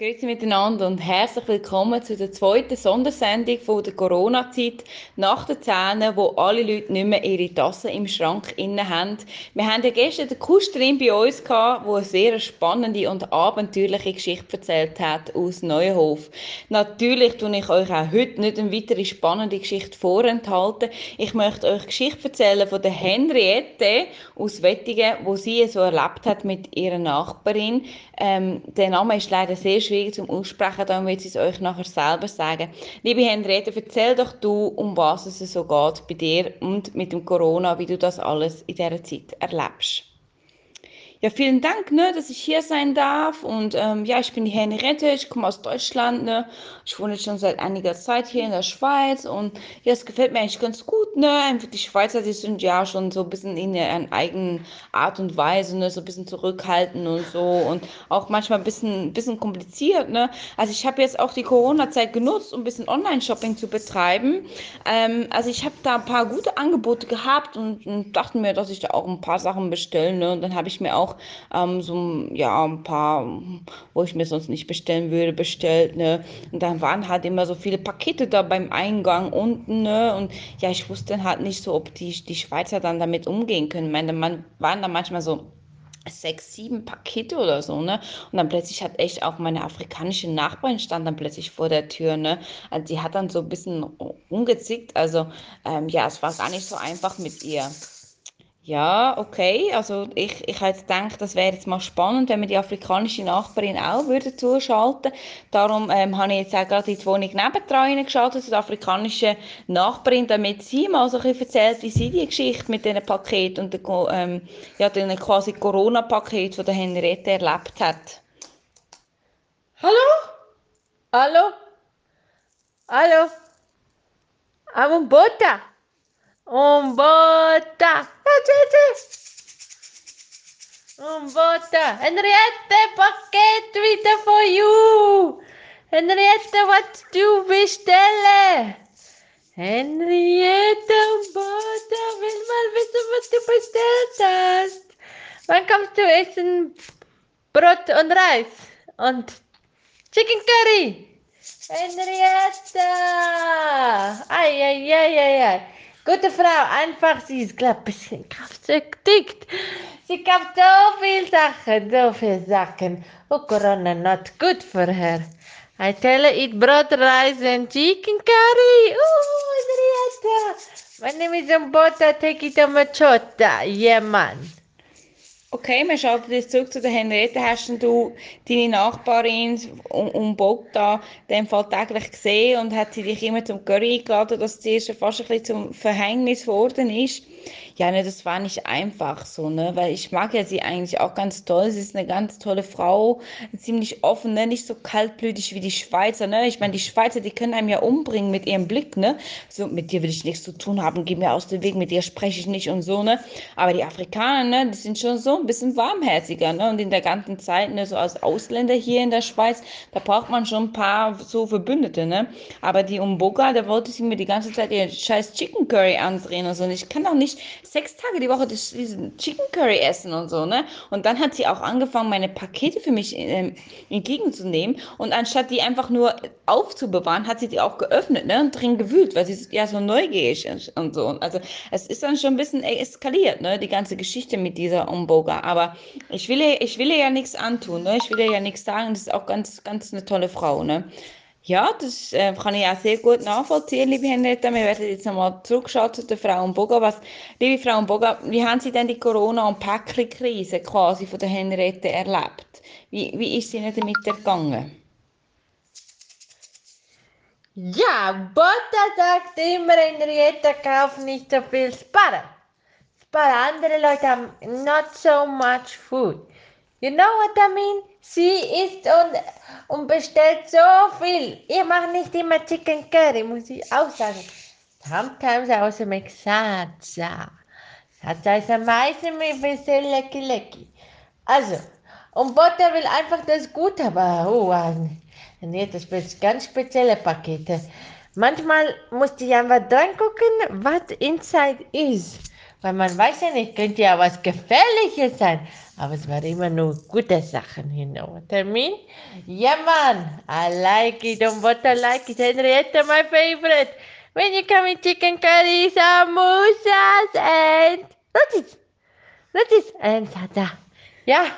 Grüezi miteinander und herzlich willkommen zu der zweiten Sondersendung von der Corona-Zeit nach den Zähnen, wo alle Leute nicht mehr ihre Tassen im Schrank innen haben. Wir haben ja gestern den Kustrin bei uns gehabt, wo eine sehr spannende und abenteuerliche Geschichte erzählt hat aus Neuhof. Natürlich tue ich euch auch heute nicht eine weitere spannende Geschichte vorenthalten. Ich möchte euch Geschichte erzählen von der Henriette aus Wettingen, wo sie so erlebt hat mit ihrer Nachbarin. Ähm, der Name ist leider sehr schwierig zum Aussprechen, darum ich es euch nachher selber sagen. Liebe Henriette, erzähl doch du, um was es so geht bei dir und mit dem Corona, wie du das alles in dieser Zeit erlebst. Ja, vielen Dank, ne, dass ich hier sein darf. Und ähm, ja, ich bin die Henriette, ich komme aus Deutschland. Ne. Ich wohne jetzt schon seit einiger Zeit hier in der Schweiz. Und ja, es gefällt mir eigentlich ganz gut. Ne. Die Schweizer, die sind ja schon so ein bisschen in einer eigenen Art und Weise, ne, so ein bisschen zurückhaltend und so. Und auch manchmal ein bisschen, ein bisschen kompliziert. Ne. Also ich habe jetzt auch die Corona-Zeit genutzt, um ein bisschen Online-Shopping zu betreiben. Ähm, also ich habe da ein paar gute Angebote gehabt und, und dachte mir, dass ich da auch ein paar Sachen bestelle. Ne. Und dann habe ich mir auch auch ähm, so ja, ein paar, wo ich mir sonst nicht bestellen würde, bestellt. Ne? Und dann waren halt immer so viele Pakete da beim Eingang unten. Ne? Und ja, ich wusste halt nicht so, ob die, die Schweizer dann damit umgehen können. Ich meine, man waren da manchmal so sechs, sieben Pakete oder so, ne? Und dann plötzlich hat echt auch meine afrikanische Nachbarin stand dann plötzlich vor der Tür, ne? Also die hat dann so ein bisschen umgezickt. Also ähm, ja, es war gar nicht so einfach mit ihr. Ja, okay. Also ich, ich hätte gedacht, das wäre jetzt mal spannend, wenn wir die afrikanische Nachbarin auch würde zuschalten Darum ähm, habe ich jetzt auch gerade in die Wohnung nebendran geschaltet, die afrikanische Nachbarin, damit sie mal so ein bisschen erzählt, wie sie die Geschichte mit diesen Paketen und den, ähm, ja, den quasi Corona-Paket von der Henriette erlebt hat. Hallo? Hallo? Hallo? Amumbota? Umbota! Umbota! Henriette, Paket wieder for you! Henriette, was du bestellen? Henriette, Umbota, will mal wissen, was du bestellt hast. Wann kommst du essen? Brot und Reis und Chicken Curry. Henriette! Ei, ei, ei, ei, ei. Gute Frau, einfach, sie ist, glaube ich, ein bisschen kraftdickt. Sie kauft so viel Sachen, so viele Sachen. Oh, Corona, not good for her. I tell her, eat rice and chicken curry. Oh, Henrietta. My name is Umbota, take it on machota. Yeah, man. Okay, wir schalten jetzt zurück zu der Henriette. Hast du deine Nachbarin um, um Bogota in dem Fall täglich gesehen und hat sie dich immer zum Curry eingeladen, dass sie schon fast ein bisschen zum Verhängnis geworden ist? Ja, ne, das war nicht einfach so, ne, weil ich mag ja sie eigentlich auch ganz toll. Sie ist eine ganz tolle Frau, ziemlich offen, ne, nicht so kaltblütig wie die Schweizer, ne. Ich meine, die Schweizer, die können einem ja umbringen mit ihrem Blick, ne. So, mit dir will ich nichts zu tun haben, geh mir aus dem Weg, mit dir spreche ich nicht und so, ne. Aber die Afrikaner, ne, die sind schon so ein bisschen warmherziger, ne. Und in der ganzen Zeit, ne, so als Ausländer hier in der Schweiz, da braucht man schon ein paar so Verbündete, ne. Aber die Umboga, da wollte sie mir die ganze Zeit ihr scheiß Chicken Curry andrehen und so. Und ich kann auch nicht sechs Tage die Woche diesen Chicken Curry essen und so, ne? Und dann hat sie auch angefangen, meine Pakete für mich ähm, entgegenzunehmen. Und anstatt die einfach nur aufzubewahren, hat sie die auch geöffnet, ne? Und drin gewühlt, weil sie ja so neugierig ist und so. Also es ist dann schon ein bisschen eskaliert, ne? Die ganze Geschichte mit dieser Umboga. Aber ich will ihr, ich will ihr ja nichts antun, ne? Ich will ihr ja nichts sagen. Das ist auch ganz, ganz eine tolle Frau, ne? Ja, das äh, kann ich auch sehr gut nachvollziehen, liebe Henriette. Wir werden jetzt nochmal zurückschauen zu der Frau Boga. Was, liebe Frau Boga, wie haben Sie denn die Corona- und Päckli-Krise quasi von der Henriette erlebt? Wie, wie ist Ihnen damit ergangen? Ja, Botta sagt immer, Henriette, kauf nicht so viel Sparen. Sparen, andere Leute haben not so much food. You know what I mean? Sie isst und, und bestellt so viel. Ich mache nicht immer Chicken Curry, muss ich auch sagen. Sometimes I also make salsa. Salsa ist am meisten mit bisschen lecky lecky. Also, und Butter will einfach das Gute, aber oh, nee, das sind ganz spezielle Pakete. Manchmal musste ich einfach dran gucken, was inside ist. Weil man weiß ja nicht, könnte ja was Gefährliches sein. Aber es waren immer nur gute Sachen, you know what I man, I like it. And what I like is Henrietta, my favorite. When you come in chicken curry, samosas, and rotis. Rotis and sada. Yeah,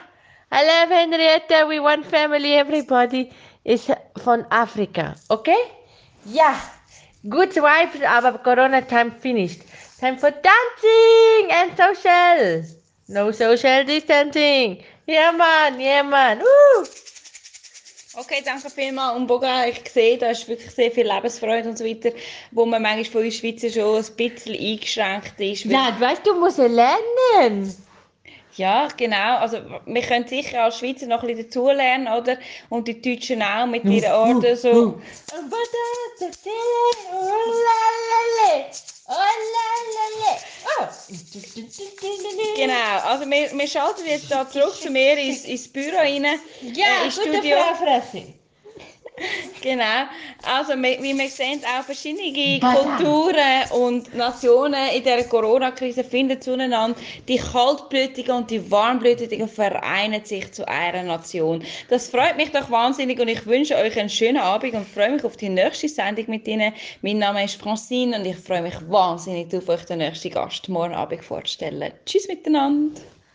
I love Henrietta. We one family. Everybody is from Africa. Okay? Yeah. Good vibes, aber Corona time finished. Time for dancing and social. No social distancing. Yeah, man, yeah, man. Woo! Okay, danke vielmals. Und Boga, ich sehe, da ist wirklich sehr viel Lebensfreude und so weiter, wo man manchmal von uns Schweizer schon ein bisschen eingeschränkt ist. Ja, du weißt, du musst ja lernen. Ja, genau. Also wir können sicher als Schweizer noch ein bisschen dazulernen, oder? Und die Deutschen auch mit ihren Orten so. Genau, also wir, wir schalten jetzt da zurück zu mir ins, ins Büro rein, Ja, äh, ins gute Studio. Frau Fresse. Genau, also wir- wie wir sehen, auch verschiedene. Kulturen und Nationen in dieser Corona-Krise finden zueinander. Die Kaltblütigen und die Warmblütigen vereinen sich zu einer Nation. Das freut mich doch wahnsinnig und ich wünsche euch einen schönen Abend und freue mich auf die nächste Sendung mit Ihnen. Mein Name ist Francine und ich freue mich wahnsinnig auf euch den nächsten Gast morgen Abend vorzustellen. Tschüss miteinander.